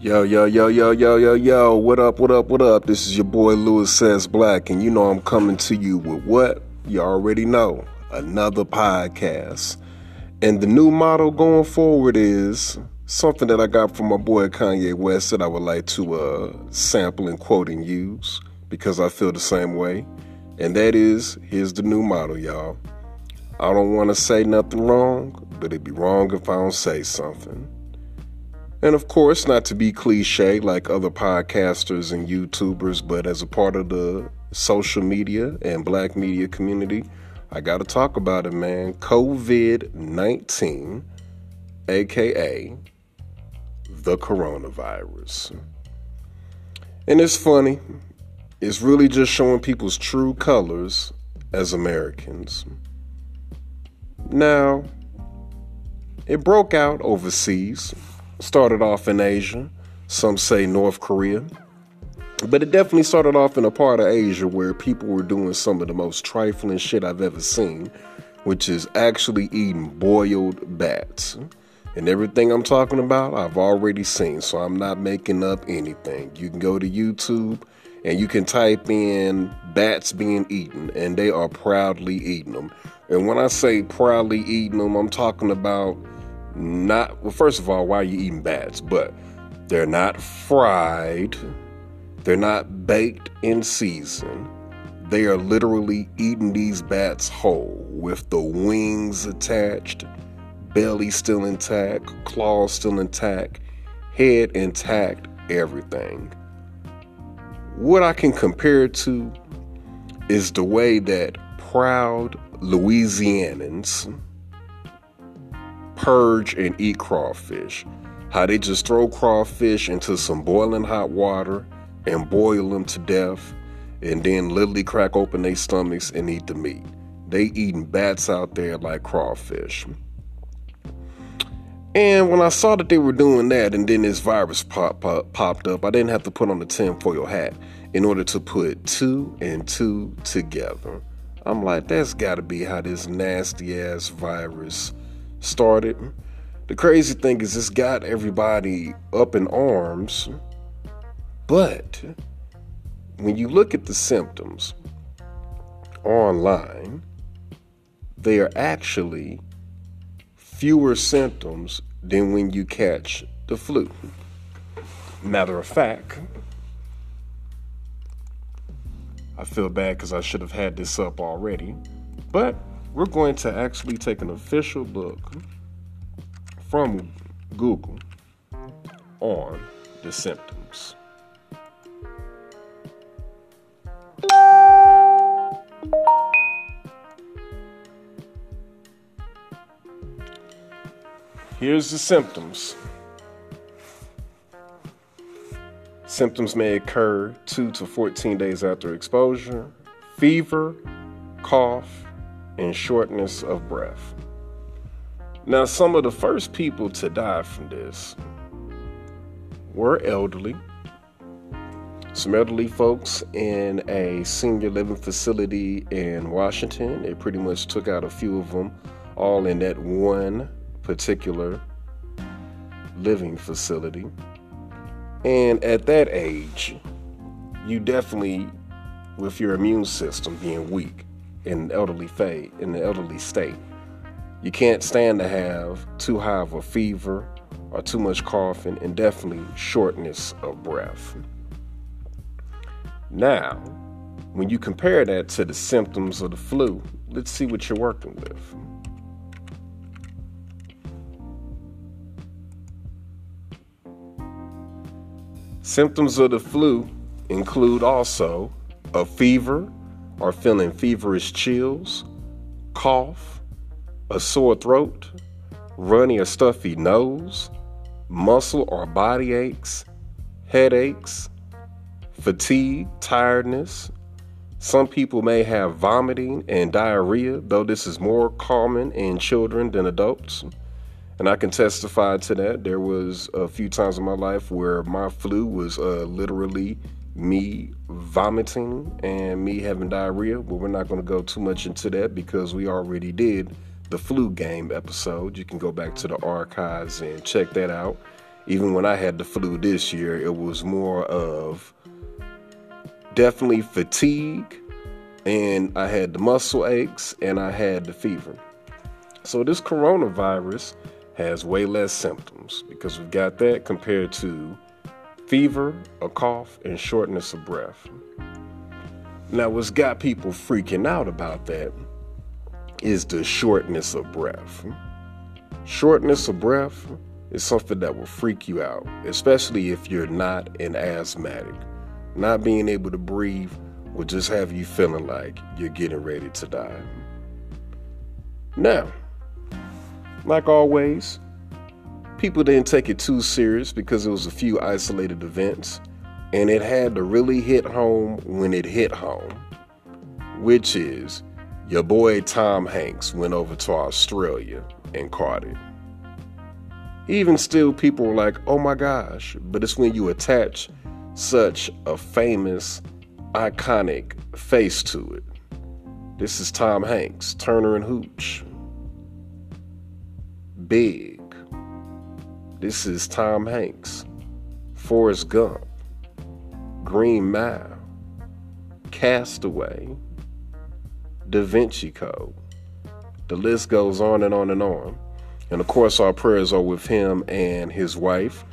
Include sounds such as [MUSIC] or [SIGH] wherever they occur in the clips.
Yo, yo, yo, yo, yo, yo, yo, what up, what up, what up? This is your boy Louis Says Black, and you know I'm coming to you with what? You already know another podcast. And the new model going forward is something that I got from my boy Kanye West that I would like to uh, sample and quote and use because I feel the same way. And that is here's the new model, y'all. I don't want to say nothing wrong, but it'd be wrong if I don't say something. And of course, not to be cliche like other podcasters and YouTubers, but as a part of the social media and black media community, I got to talk about it, man. COVID 19, aka the coronavirus. And it's funny, it's really just showing people's true colors as Americans. Now, it broke out overseas, started off in Asia, some say North Korea, but it definitely started off in a part of Asia where people were doing some of the most trifling shit I've ever seen, which is actually eating boiled bats. And everything I'm talking about, I've already seen, so I'm not making up anything. You can go to YouTube and you can type in bats being eaten, and they are proudly eating them. And when I say proudly eating them, I'm talking about not, well, first of all, why are you eating bats? But they're not fried, they're not baked in season. They are literally eating these bats whole with the wings attached, belly still intact, claws still intact, head intact, everything. What I can compare it to is the way that proud Louisianans purge and eat crawfish. How they just throw crawfish into some boiling hot water and boil them to death and then literally crack open their stomachs and eat the meat. They eating bats out there like crawfish. And when I saw that they were doing that and then this virus pop, pop, popped up, I didn't have to put on the tinfoil hat in order to put two and two together. I'm like, that's gotta be how this nasty ass virus started. The crazy thing is, this got everybody up in arms. But when you look at the symptoms online, they are actually fewer symptoms than when you catch the flu. Matter of fact, I feel bad because I should have had this up already. But we're going to actually take an official look from Google on the symptoms. Here's the symptoms. Symptoms may occur 2 to 14 days after exposure fever, cough, and shortness of breath. Now, some of the first people to die from this were elderly. Some elderly folks in a senior living facility in Washington. They pretty much took out a few of them, all in that one particular living facility. And at that age, you definitely, with your immune system being weak in elderly fate, in the elderly state, you can't stand to have too high of a fever or too much coughing and definitely shortness of breath. Now, when you compare that to the symptoms of the flu, let's see what you're working with. Symptoms of the flu include also a fever or feeling feverish chills, cough, a sore throat, runny or stuffy nose, muscle or body aches, headaches, fatigue, tiredness. Some people may have vomiting and diarrhea, though this is more common in children than adults. And I can testify to that. There was a few times in my life where my flu was uh, literally me vomiting and me having diarrhea, but we're not going to go too much into that because we already did the flu game episode. You can go back to the archives and check that out. even when I had the flu this year, it was more of definitely fatigue, and I had the muscle aches, and I had the fever. So this coronavirus has way less symptoms because we've got that compared to fever, a cough, and shortness of breath. Now, what's got people freaking out about that is the shortness of breath. Shortness of breath is something that will freak you out, especially if you're not an asthmatic. Not being able to breathe will just have you feeling like you're getting ready to die. Now, like always, people didn't take it too serious because it was a few isolated events, and it had to really hit home when it hit home, which is your boy Tom Hanks went over to Australia and caught it. Even still, people were like, oh my gosh, but it's when you attach such a famous, iconic face to it. This is Tom Hanks, Turner and Hooch. Big. This is Tom Hanks, Forrest Gump, Green Mile, Castaway, Da Vinci Code. The list goes on and on and on. And of course, our prayers are with him and his wife.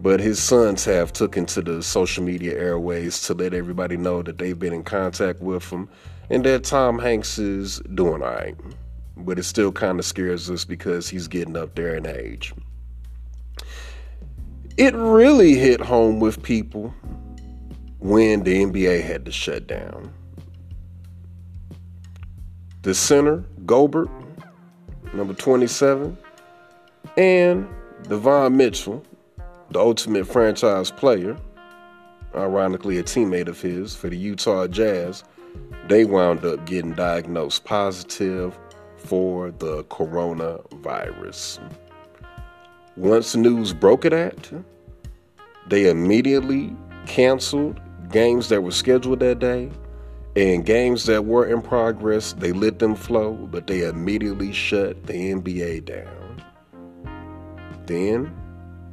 But his sons have taken to the social media airways to let everybody know that they've been in contact with him and that Tom Hanks is doing all right. But it still kind of scares us because he's getting up there in age. It really hit home with people when the NBA had to shut down. The center, Gobert, number 27, and Devon Mitchell, the ultimate franchise player, ironically a teammate of his for the Utah Jazz, they wound up getting diagnosed positive for the coronavirus. Once the news broke of that, they immediately canceled games that were scheduled that day and games that were in progress. They let them flow, but they immediately shut the NBA down. Then,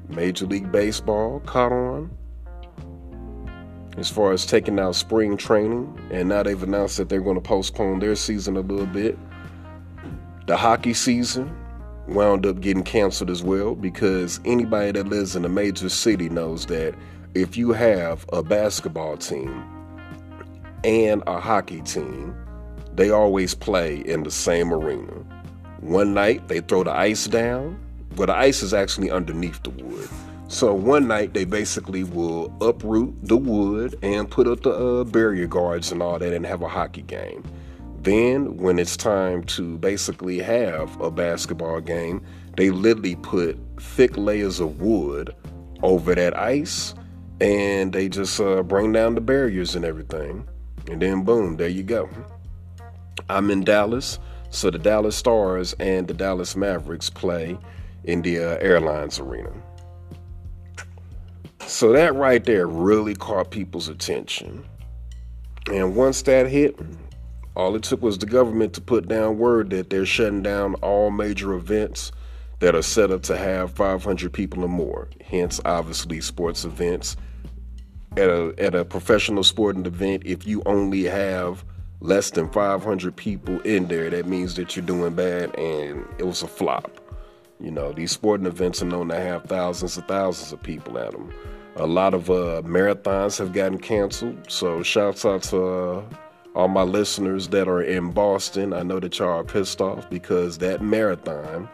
Major League Baseball caught on as far as taking out spring training, and now they've announced that they're going to postpone their season a little bit. The hockey season wound up getting canceled as well because anybody that lives in a major city knows that if you have a basketball team and a hockey team, they always play in the same arena. One night they throw the ice down, but the ice is actually underneath the wood. So one night they basically will uproot the wood and put up the uh, barrier guards and all that and have a hockey game. Then when it's time to basically have a basketball game, they literally put thick layers of wood over that ice and they just uh, bring down the barriers and everything. And then boom, there you go. I'm in Dallas, so the Dallas Stars and the Dallas Mavericks play in the uh, airlines arena. So that right there really caught people's attention. And once that hit, all it took was the government to put down word that they're shutting down all major events that are set up to have 500 people or more. Hence, obviously, sports events. At a, at a professional sporting event, if you only have less than 500 people in there, that means that you're doing bad and it was a flop. You know, these sporting events are known to have thousands and thousands of people at them. A lot of uh, marathons have gotten canceled. So, shouts out to uh, all my listeners that are in Boston. I know that y'all are pissed off because that marathon,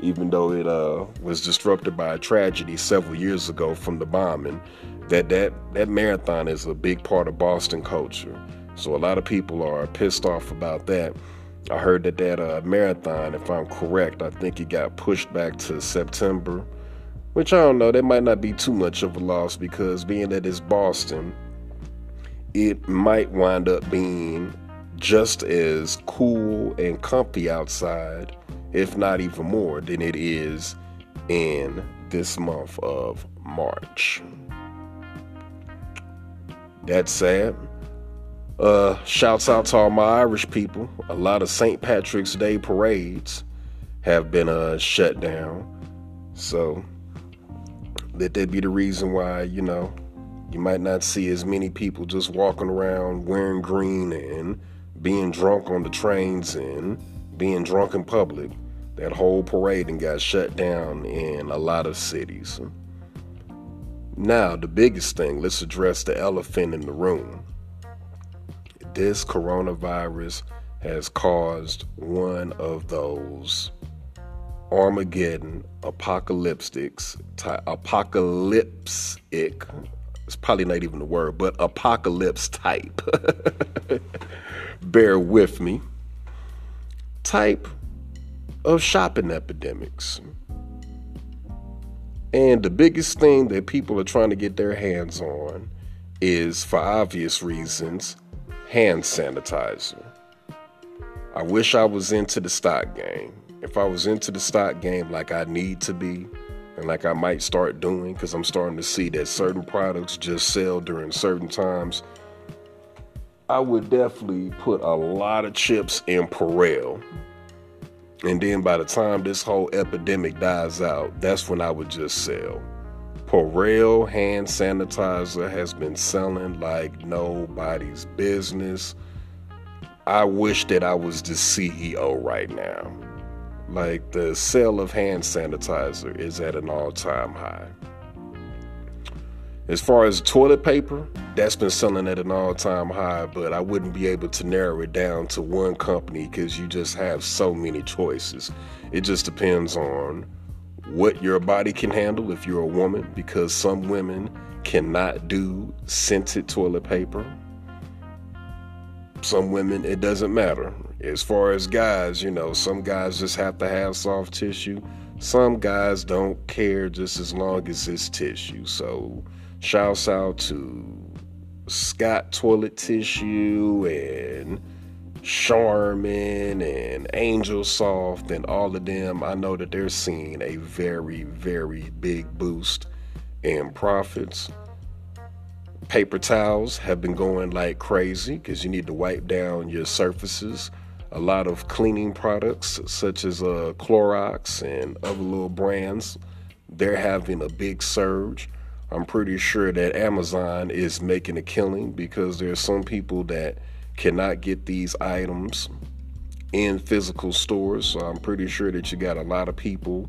even though it uh, was disrupted by a tragedy several years ago from the bombing, that, that that marathon is a big part of Boston culture. So a lot of people are pissed off about that. I heard that that uh, marathon, if I'm correct, I think it got pushed back to September, which I don't know. That might not be too much of a loss because being that it's Boston, it might wind up being just as cool and comfy outside, if not even more, than it is in this month of March. That's sad. Uh, shouts out to all my Irish people. A lot of St. Patrick's Day parades have been uh, shut down. So Let that be the reason why, you know, you might not see as many people just walking around wearing green and being drunk on the trains and being drunk in public. That whole parading got shut down in a lot of cities. Now, the biggest thing, let's address the elephant in the room. This coronavirus has caused one of those Armageddon apocalyptics, apocalyptic, it's probably not even the word, but apocalypse type. [LAUGHS] Bear with me. Type of shopping epidemics. And the biggest thing that people are trying to get their hands on is, for obvious reasons, hand sanitizer. I wish I was into the stock game. If I was into the stock game like I need to be, and like I might start doing, because I'm starting to see that certain products just sell during certain times, I would definitely put a lot of chips in Purell and then by the time this whole epidemic dies out, that's when I would just sell. Purell hand sanitizer has been selling like nobody's business. I wish that I was the CEO right now. Like the sale of hand sanitizer is at an all time high. As far as toilet paper, that's been selling at an all time high, but I wouldn't be able to narrow it down to one company because you just have so many choices. It just depends on what your body can handle if you're a woman, because some women cannot do scented toilet paper. Some women, it doesn't matter. As far as guys, you know, some guys just have to have soft tissue. Some guys don't care just as long as it's tissue. So, Shouts out to Scott Toilet Tissue and Charmin and Angel Soft and all of them. I know that they're seeing a very, very big boost in profits. Paper towels have been going like crazy because you need to wipe down your surfaces. A lot of cleaning products, such as uh, Clorox and other little brands, they're having a big surge. I'm pretty sure that Amazon is making a killing because there's some people that cannot get these items in physical stores. So I'm pretty sure that you got a lot of people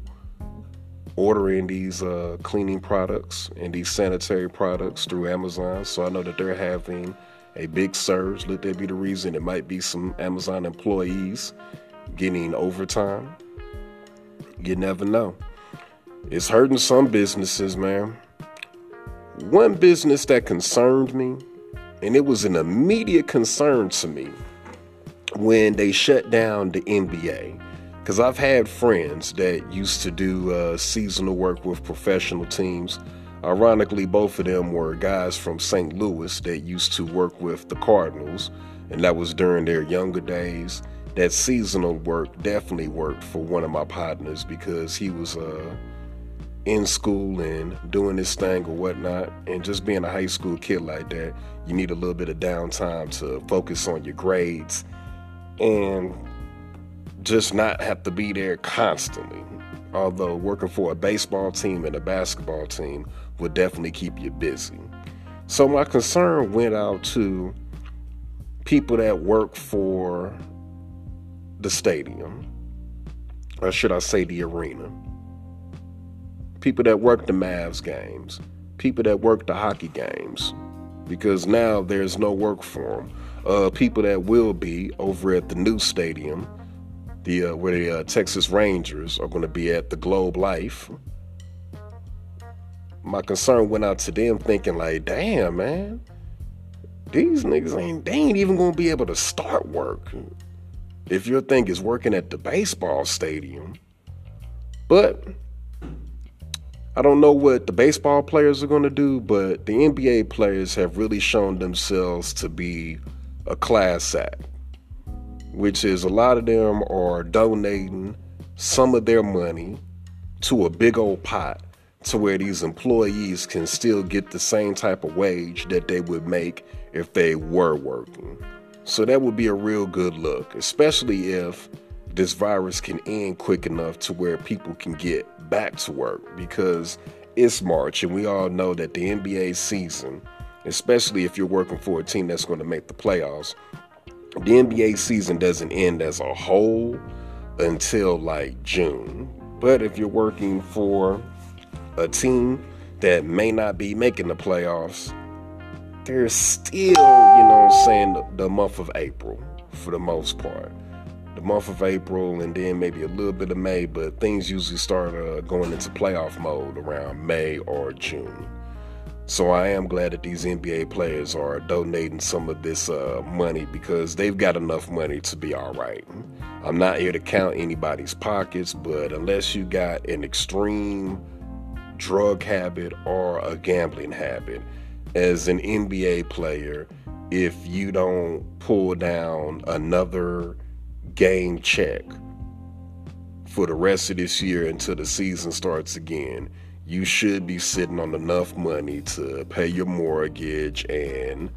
ordering these uh, cleaning products and these sanitary products through Amazon. So I know that they're having a big surge. Let that be the reason. It might be some Amazon employees getting overtime. You never know. It's hurting some businesses, man. One business that concerned me, and it was an immediate concern to me when they shut down the NBA. Because I've had friends that used to do uh, seasonal work with professional teams. Ironically, both of them were guys from St. Louis that used to work with the Cardinals, and that was during their younger days. That seasonal work definitely worked for one of my partners because he was uh, in school and doing this thing or whatnot, and just being a high school kid like that, you need a little bit of downtime to focus on your grades and just not have to be there constantly. Although working for a baseball team and a basketball team would definitely keep you busy. So my concern went out to people that work for the stadium, or should I say the arena people that work the Mavs games, people that work the hockey games, because now there's no work for them. Uh, people that will be over at the new stadium, the uh, where the uh, Texas Rangers are going to be at the Globe Life. My concern went out to them, thinking like, "Damn, man, these niggas ain't they ain't even going to be able to start work." If your thing is working at the baseball stadium, but I don't know what the baseball players are going to do, but the NBA players have really shown themselves to be a class act, which is a lot of them are donating some of their money to a big old pot to where these employees can still get the same type of wage that they would make if they were working. So that would be a real good look, especially if this virus can end quick enough to where people can get back to work because it's March, and we all know that the NBA season, especially if you're working for a team that's going to make the playoffs, the NBA season doesn't end as a whole until like June. But if you're working for a team that may not be making the playoffs, there's still, you know I'm saying, the, the month of April for the most part. The month of April and then maybe a little bit of May, but things usually start uh, going into playoff mode around May or June. So I am glad that these NBA players are donating some of this uh, money because they've got enough money to be all right. I'm not here to count anybody's pockets, but unless you got an extreme drug habit or a gambling habit, as an NBA player, if you don't pull down another game check for the rest of this year until the season starts again, you should be sitting on enough money to pay your mortgage and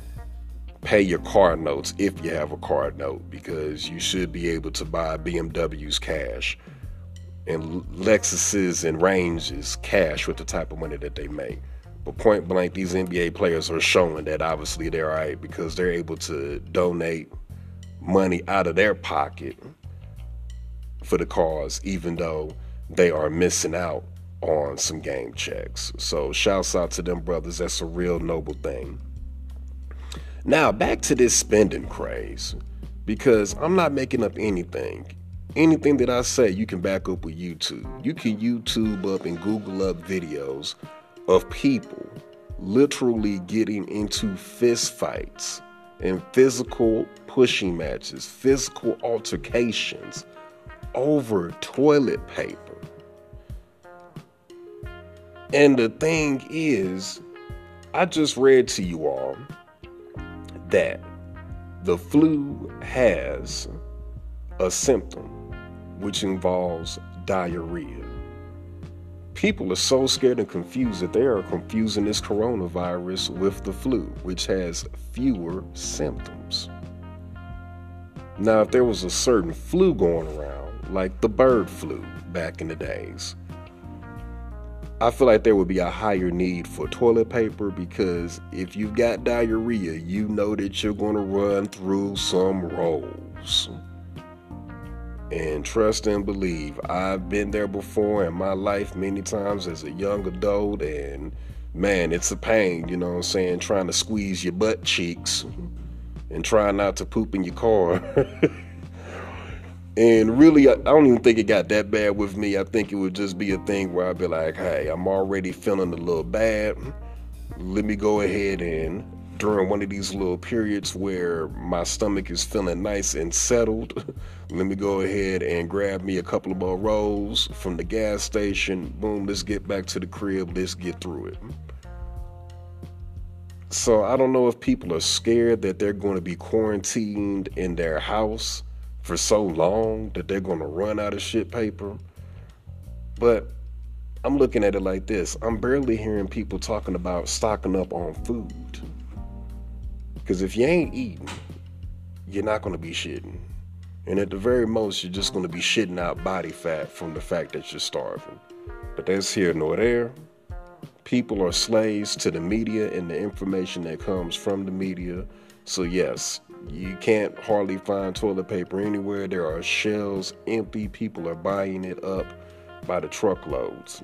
pay your car notes if you have a car note because you should be able to buy BMWs cash and Lexuses and Ranges cash with the type of money that they make. But point blank, these NBA players are showing that obviously they're all right because they're able to donate money out of their pocket for the cause, even though they are missing out on some game checks. So shouts out to them brothers. That's a real noble thing. Now back to this spending craze. Because I'm not making up anything. Anything that I say, you can back up with YouTube. You can YouTube up and Google up videos of people literally getting into fist fights and physical pushing matches, physical altercations over toilet paper. And the thing is, I just read to you all that the flu has a symptom which involves diarrhea. People are so scared and confused that they are confusing this coronavirus with the flu, which has fewer symptoms. Now, if there was a certain flu going around, like the bird flu back in the days, I feel like there would be a higher need for toilet paper because if you've got diarrhea, you know that you're going to run through some rolls. And trust and believe, I've been there before in my life many times as a young adult, and man, it's a pain, you know what I'm saying, trying to squeeze your butt cheeks and try not to poop in your car. [LAUGHS] And really, I don't even think it got that bad with me. I think it would just be a thing where I'd be like, hey, I'm already feeling a little bad. Let me go ahead and, during one of these little periods where my stomach is feeling nice and settled, [LAUGHS] let me go ahead and grab me a couple of more rolls from the gas station. Boom, let's get back to the crib. Let's get through it. So I don't know if people are scared that they're going to be quarantined in their house for so long that they're going to run out of shit paper. But I'm looking at it like this I'm barely hearing people talking about stocking up on food. Because if you ain't eating, you're not going to be shitting. And at the very most, you're just going to be shitting out body fat from the fact that you're starving. But that's here nor there. People are slaves to the media and the information that comes from the media. So, yes, you can't hardly find toilet paper anywhere. There are shelves empty. People are buying it up by the truckloads.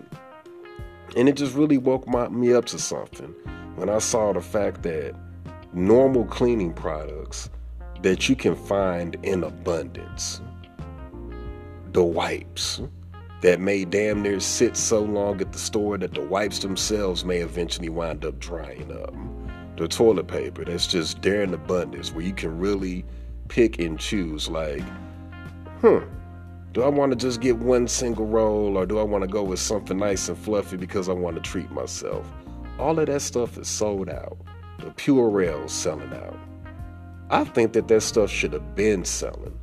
And it just really woke my, me up to something when I saw the fact that normal cleaning products that you can find in abundance, the wipes that may damn near sit so long at the store that the wipes themselves may eventually wind up drying up the toilet paper that's just there in abundance where you can really pick and choose like hmm do i want to just get one single roll or do i want to go with something nice and fluffy because i want to treat myself? All of that stuff is sold out. The Purell selling out. I think that that stuff should have been selling.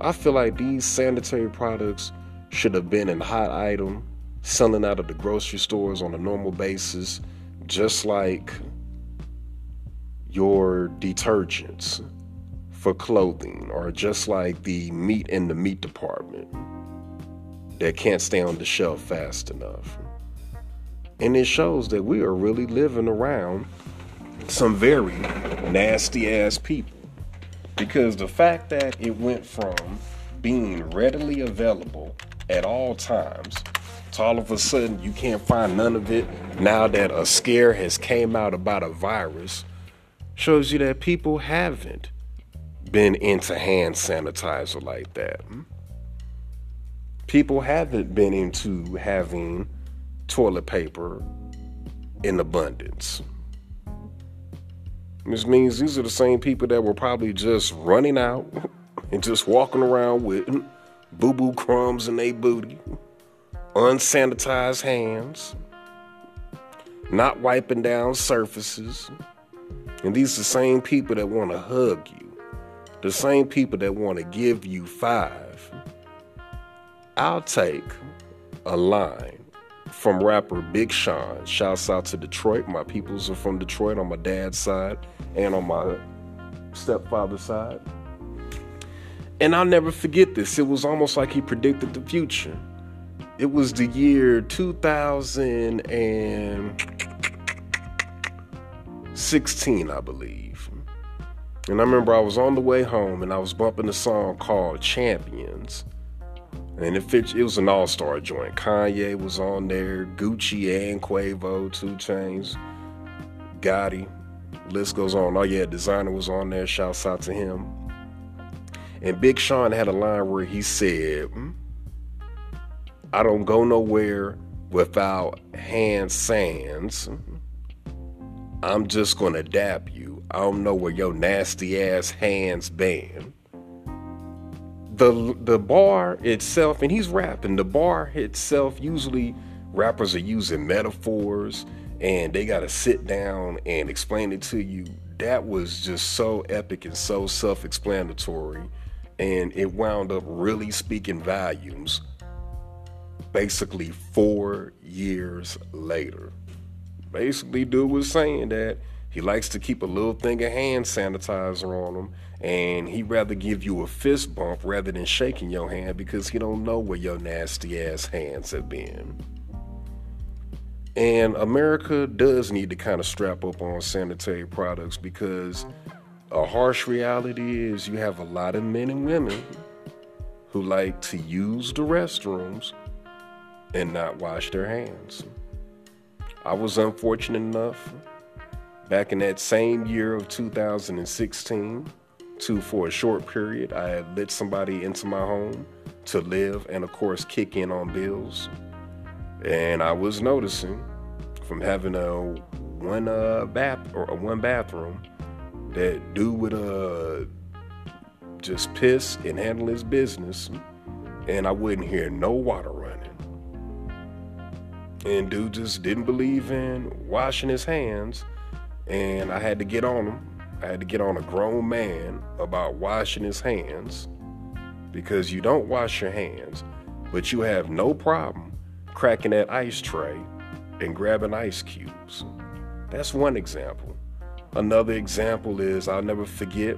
I feel like these sanitary products should have been in hot item selling out of the grocery stores on a normal basis just like your detergents for clothing are just like the meat in the meat department that can't stay on the shelf fast enough. And it shows that we are really living around some very nasty ass people. Because the fact that it went from being readily available at all times to all of a sudden you can't find none of it now that a scare has came out about a virus shows you that people haven't been into hand sanitizer like that. Mm-hmm. People haven't been into having toilet paper in abundance. This means these are the same people that were probably just running out [LAUGHS] and just walking around with boo boo crumbs in their booty, unsanitized hands, not wiping down surfaces. And these are the same people that want to hug you, the same people that want to give you five. I'll take a line from rapper Big Sean. Shouts out to Detroit. My peoples are from Detroit on my dad's side and on my stepfather's side. And I'll never forget this. It was almost like he predicted the future. It was the year 2016, I believe. And I remember I was on the way home and I was bumping a song called Champions. And it, fit, it was an all star joint. Kanye was on there, Gucci and Quavo, 2 Chainz, Gotti. List goes on. Oh yeah, Desiigner was on there. Shouts out to him. And Big Sean had a line where he said, hmm, I don't go nowhere without hand sands. I'm just gonna dap you. I don't know where your nasty ass hands been. The the bar itself, and he's rapping, the bar itself usually rappers are using metaphors and they got to sit down and explain it to you. That was just so epic and so self explanatory. And it wound up really speaking volumes basically four years later. Basically, dude was saying that he likes to keep a little thing of hand sanitizer on him and he'd rather give you a fist bump rather than shaking your hand because he don't know where your nasty ass hands have been. And America does need to kind of strap up on sanitary products because a harsh reality is you have a lot of men and women who like to use the restrooms and not wash their hands. I was unfortunate enough back in that same year of 2016 to, for a short period, I had let somebody into my home to live and, of course, kick in on bills. And I was noticing from having a one uh, bath or a one bathroom that dude would uh just piss and handle his business and I wouldn't hear no water running. And dude just didn't believe in washing his hands and I had to get on him. I had to get on a grown man about washing his hands because you don't wash your hands, but you have no problem cracking that ice tray and grabbing ice cubes. That's one example. Another example is I'll never forget.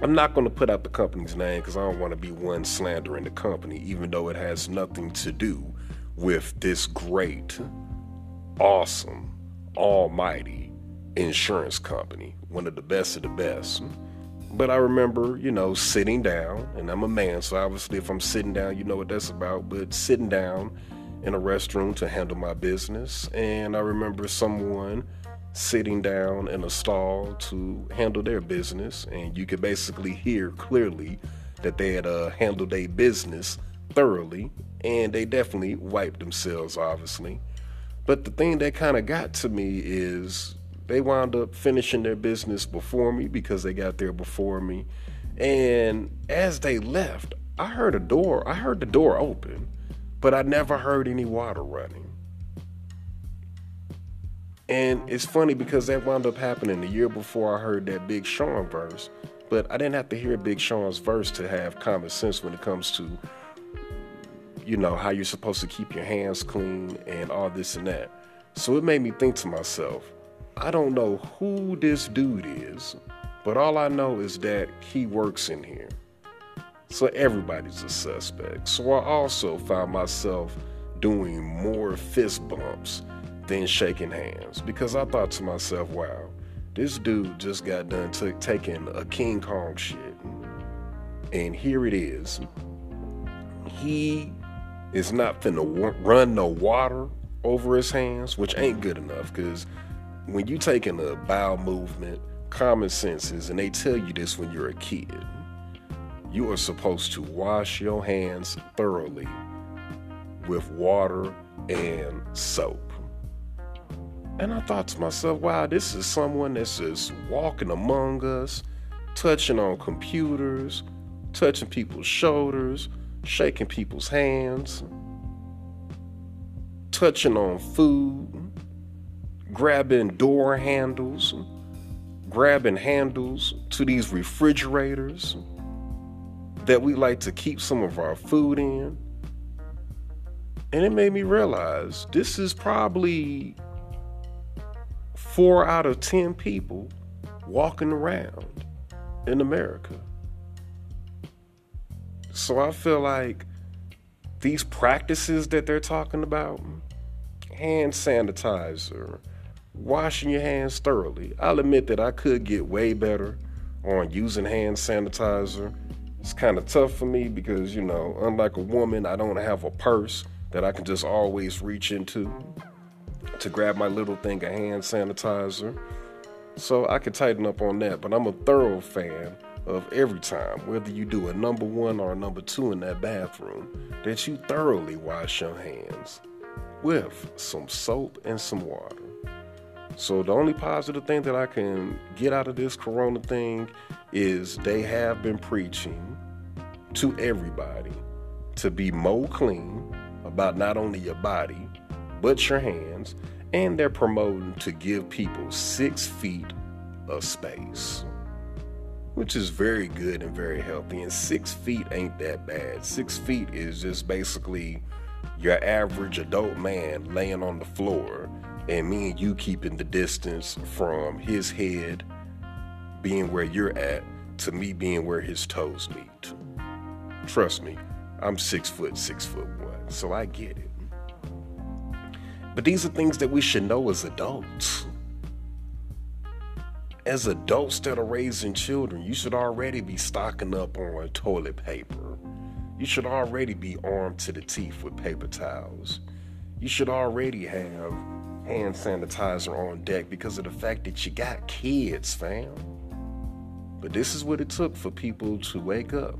I'm not going to put out the company's name because I don't want to be one slandering the company, even though it has nothing to do with this great, awesome, almighty insurance company, one of the best of the best. But I remember, you know, sitting down, and I'm a man, so obviously if I'm sitting down, you know what that's about, but sitting down in a restroom to handle my business. And I remember someone sitting down in a stall to handle their business. And you could basically hear clearly that they had uh, handled their business thoroughly. And they definitely wiped themselves, obviously. But the thing that kind of got to me is they wound up finishing their business before me because they got there before me. And as they left, I heard a door, I heard the door open but I never heard any water running. And it's funny because that wound up happening the year before I heard that Big Sean verse. But I didn't have to hear Big Sean's verse to have common sense when it comes to, you know, how you're supposed to keep your hands clean and all this and that. So it made me think to myself, I don't know who this dude is, but all I know is that he works in here. So everybody's a suspect. So I also found myself doing more fist bumps than shaking hands because I thought to myself, wow, this dude just got done t- taking a King Kong shit. And here it is. He is not finna run no water over his hands, which ain't good enough because when you taking a bowel movement, common sense is, and they tell you this when you're a kid, you are supposed to wash your hands thoroughly with water and soap. And I thought to myself, wow, this is someone that's just walking among us, touching on computers, touching people's shoulders, shaking people's hands, touching on food, grabbing door handles, grabbing handles to these refrigerators that we like to keep some of our food in. And it made me realize this is probably four out of 10 people walking around in America. So I feel like these practices that they're talking about hand sanitizer, washing your hands thoroughly. I'll admit that I could get way better on using hand sanitizer. It's kind of tough for me because, you know, unlike a woman, I don't have a purse that I can just always reach into to grab my little thing of hand sanitizer. So I could tighten up on that, but I'm a thorough fan of every time, whether you do a number one or a number two in that bathroom, that you thoroughly wash your hands with some soap and some water. So the only positive thing that I can get out of this corona thing is they have been preaching to everybody to be more clean about not only your body, but your hands, and they're promoting to give people six feet of space, which is very good and very healthy. And six feet ain't that bad. Six feet is just basically your average adult man laying on the floor, and me and you keeping the distance from his head being where you're at to me being where his toes meet. Trust me, I'm six foot, six foot one, so I get it. But these are things that we should know as adults. As adults that are raising children, you should already be stocking up on toilet paper. You should already be armed to the teeth with paper towels. You should already have hand sanitizer on deck because of the fact that you got kids, fam. But this is what it took for people to wake up.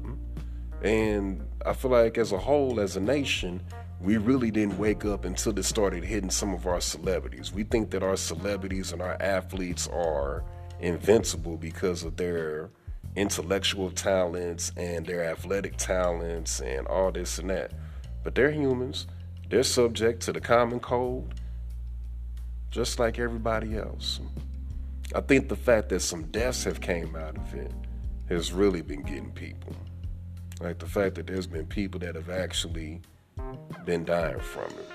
And I feel like as a whole, as a nation, we really didn't wake up until it started hitting some of our celebrities. We think that our celebrities and our athletes are invincible because of their intellectual talents and their athletic talents and all this and that. But they're humans. They're subject to the common cold just like everybody else. I think the fact that some deaths have came out of it has really been getting people. Like the fact that there's been people that have actually been dying from it.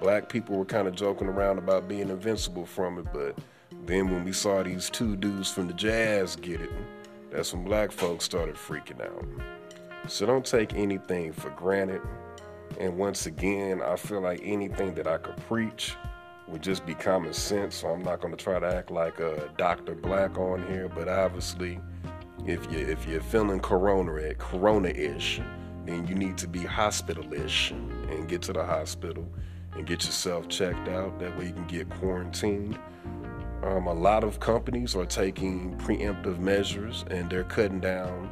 Black people were kind of joking around about being invincible from it, but then when we saw these two dudes from the jazz get it, that's when black folks started freaking out. So don't take anything for granted. And once again, I feel like anything that I could preach would just be common sense. So I'm not going to try to act like a Dr. Black on here, but obviously, if you if you're feeling corona corona-ish, then you need to be hospital-ish and get to the hospital and get yourself checked out. That way you can get quarantined. Um, a lot of companies are taking preemptive measures and they're cutting down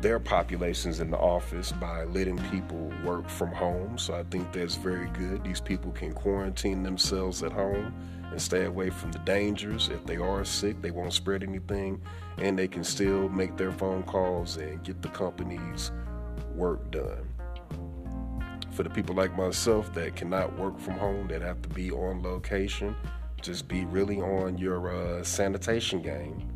their populations in the office by letting people work from home. So I think that's very good. These people can quarantine themselves at home and stay away from the dangers. If they are sick, they won't spread anything and they can still make their phone calls and get the company's work done. For the people like myself that cannot work from home, that have to be on location, just be really on your uh, sanitation game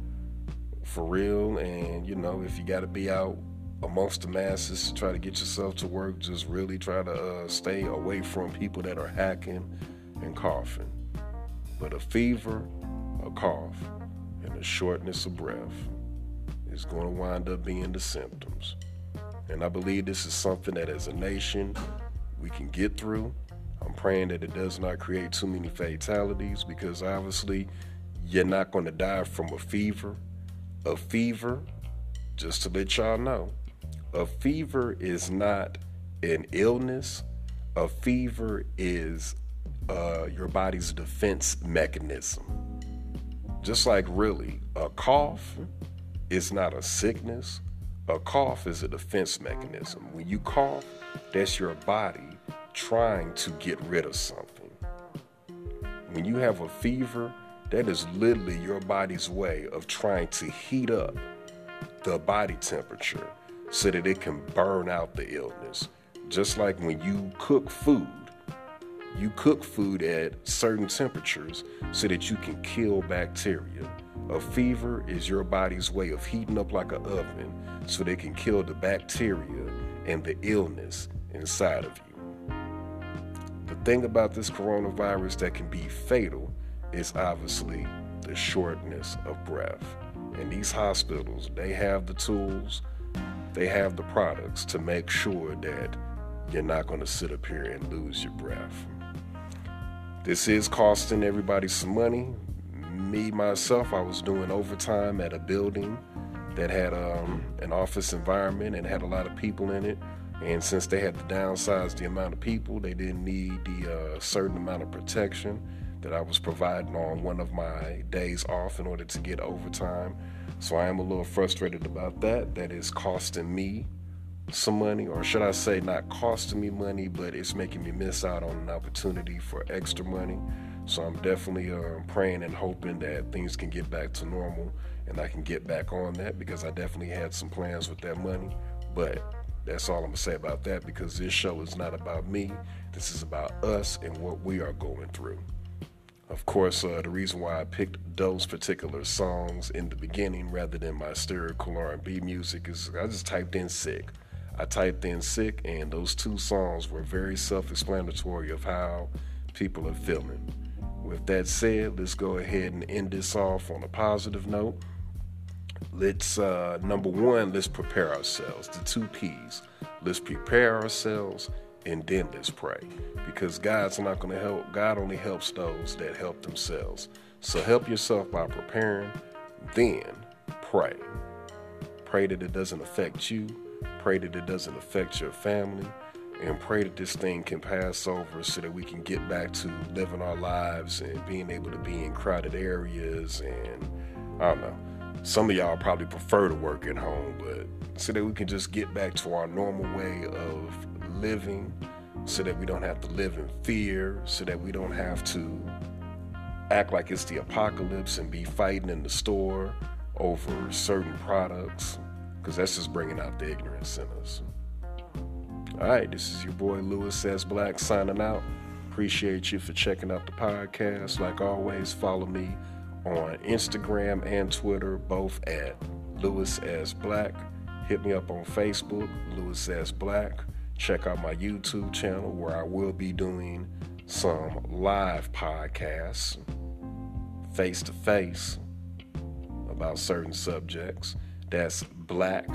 for real. And you know, if you got to be out amongst the masses to try to get yourself to work, just really try to uh, stay away from people that are hacking and coughing. But a fever, a cough, and a shortness of breath is going to wind up being the symptoms. And I believe this is something that as a nation we can get through I'm praying that it does not create too many fatalities because obviously you're not going to die from a fever. A fever, just to let y'all know, a fever is not an illness. A fever is uh, your body's defense mechanism. Just like really, a cough is not a sickness. A cough is a defense mechanism. When you cough, that's your body trying to get rid of something. When you have a fever, that is literally your body's way of trying to heat up the body temperature so that it can burn out the illness. Just like when you cook food, you cook food at certain temperatures so that you can kill bacteria. A fever is your body's way of heating up like an oven so they can kill the bacteria and the illness inside of you. Thing about this coronavirus that can be fatal is obviously the shortness of breath. And these hospitals, they have the tools, they have the products to make sure that you're not going to sit up here and lose your breath. This is costing everybody some money. Me, myself, I was doing overtime at a building that had um, an office environment and had a lot of people in it. And since they had to downsize the amount of people, they didn't need the uh, certain amount of protection that I was providing on one of my days off in order to get overtime. So I am a little frustrated about that. That is costing me some money, or should I say, not costing me money, but it's making me miss out on an opportunity for extra money. So I'm definitely uh, praying and hoping that things can get back to normal and I can get back on that because I definitely had some plans with that money. But that's all I'm gonna say about that because this show is not about me. This is about us and what we are going through. Of course, uh, the reason why I picked those particular songs in the beginning rather than my stereotypical R&B music is I just typed in sick. I typed in sick, and those two songs were very self explanatory of how people are feeling. With that said, let's go ahead and end this off on a positive note. Let's, uh, number one, let's prepare ourselves. The two P's. Let's prepare ourselves and then let's pray. Because God's not going to help. God only helps those that help themselves. So help yourself by preparing, then pray. Pray that it doesn't affect you Pray that it doesn't affect your family and pray that this thing can pass over so that we can get back to living our lives and being able to be in crowded areas and I don't know. Some of y'all probably prefer to work at home, but so that we can just get back to our normal way of living, so that we don't have to live in fear, so that we don't have to act like it's the apocalypse and be fighting in the store over certain products because that's just bringing out the ignorance in us. All right, this is your boy Louis S. Black signing out. Appreciate you for checking out the podcast. Like always, follow me on Instagram and Twitter, both at Louis S. Black. Hit me up on Facebook, Louis S. Black. Check out my YouTube channel where I will be doing some live podcasts face to face about certain subjects. That's Black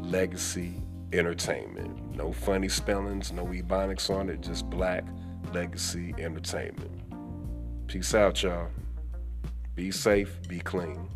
Legacy Entertainment. No funny spellings, no ebonics on it, just Black Legacy Entertainment. Peace out, y'all. Be safe, be clean.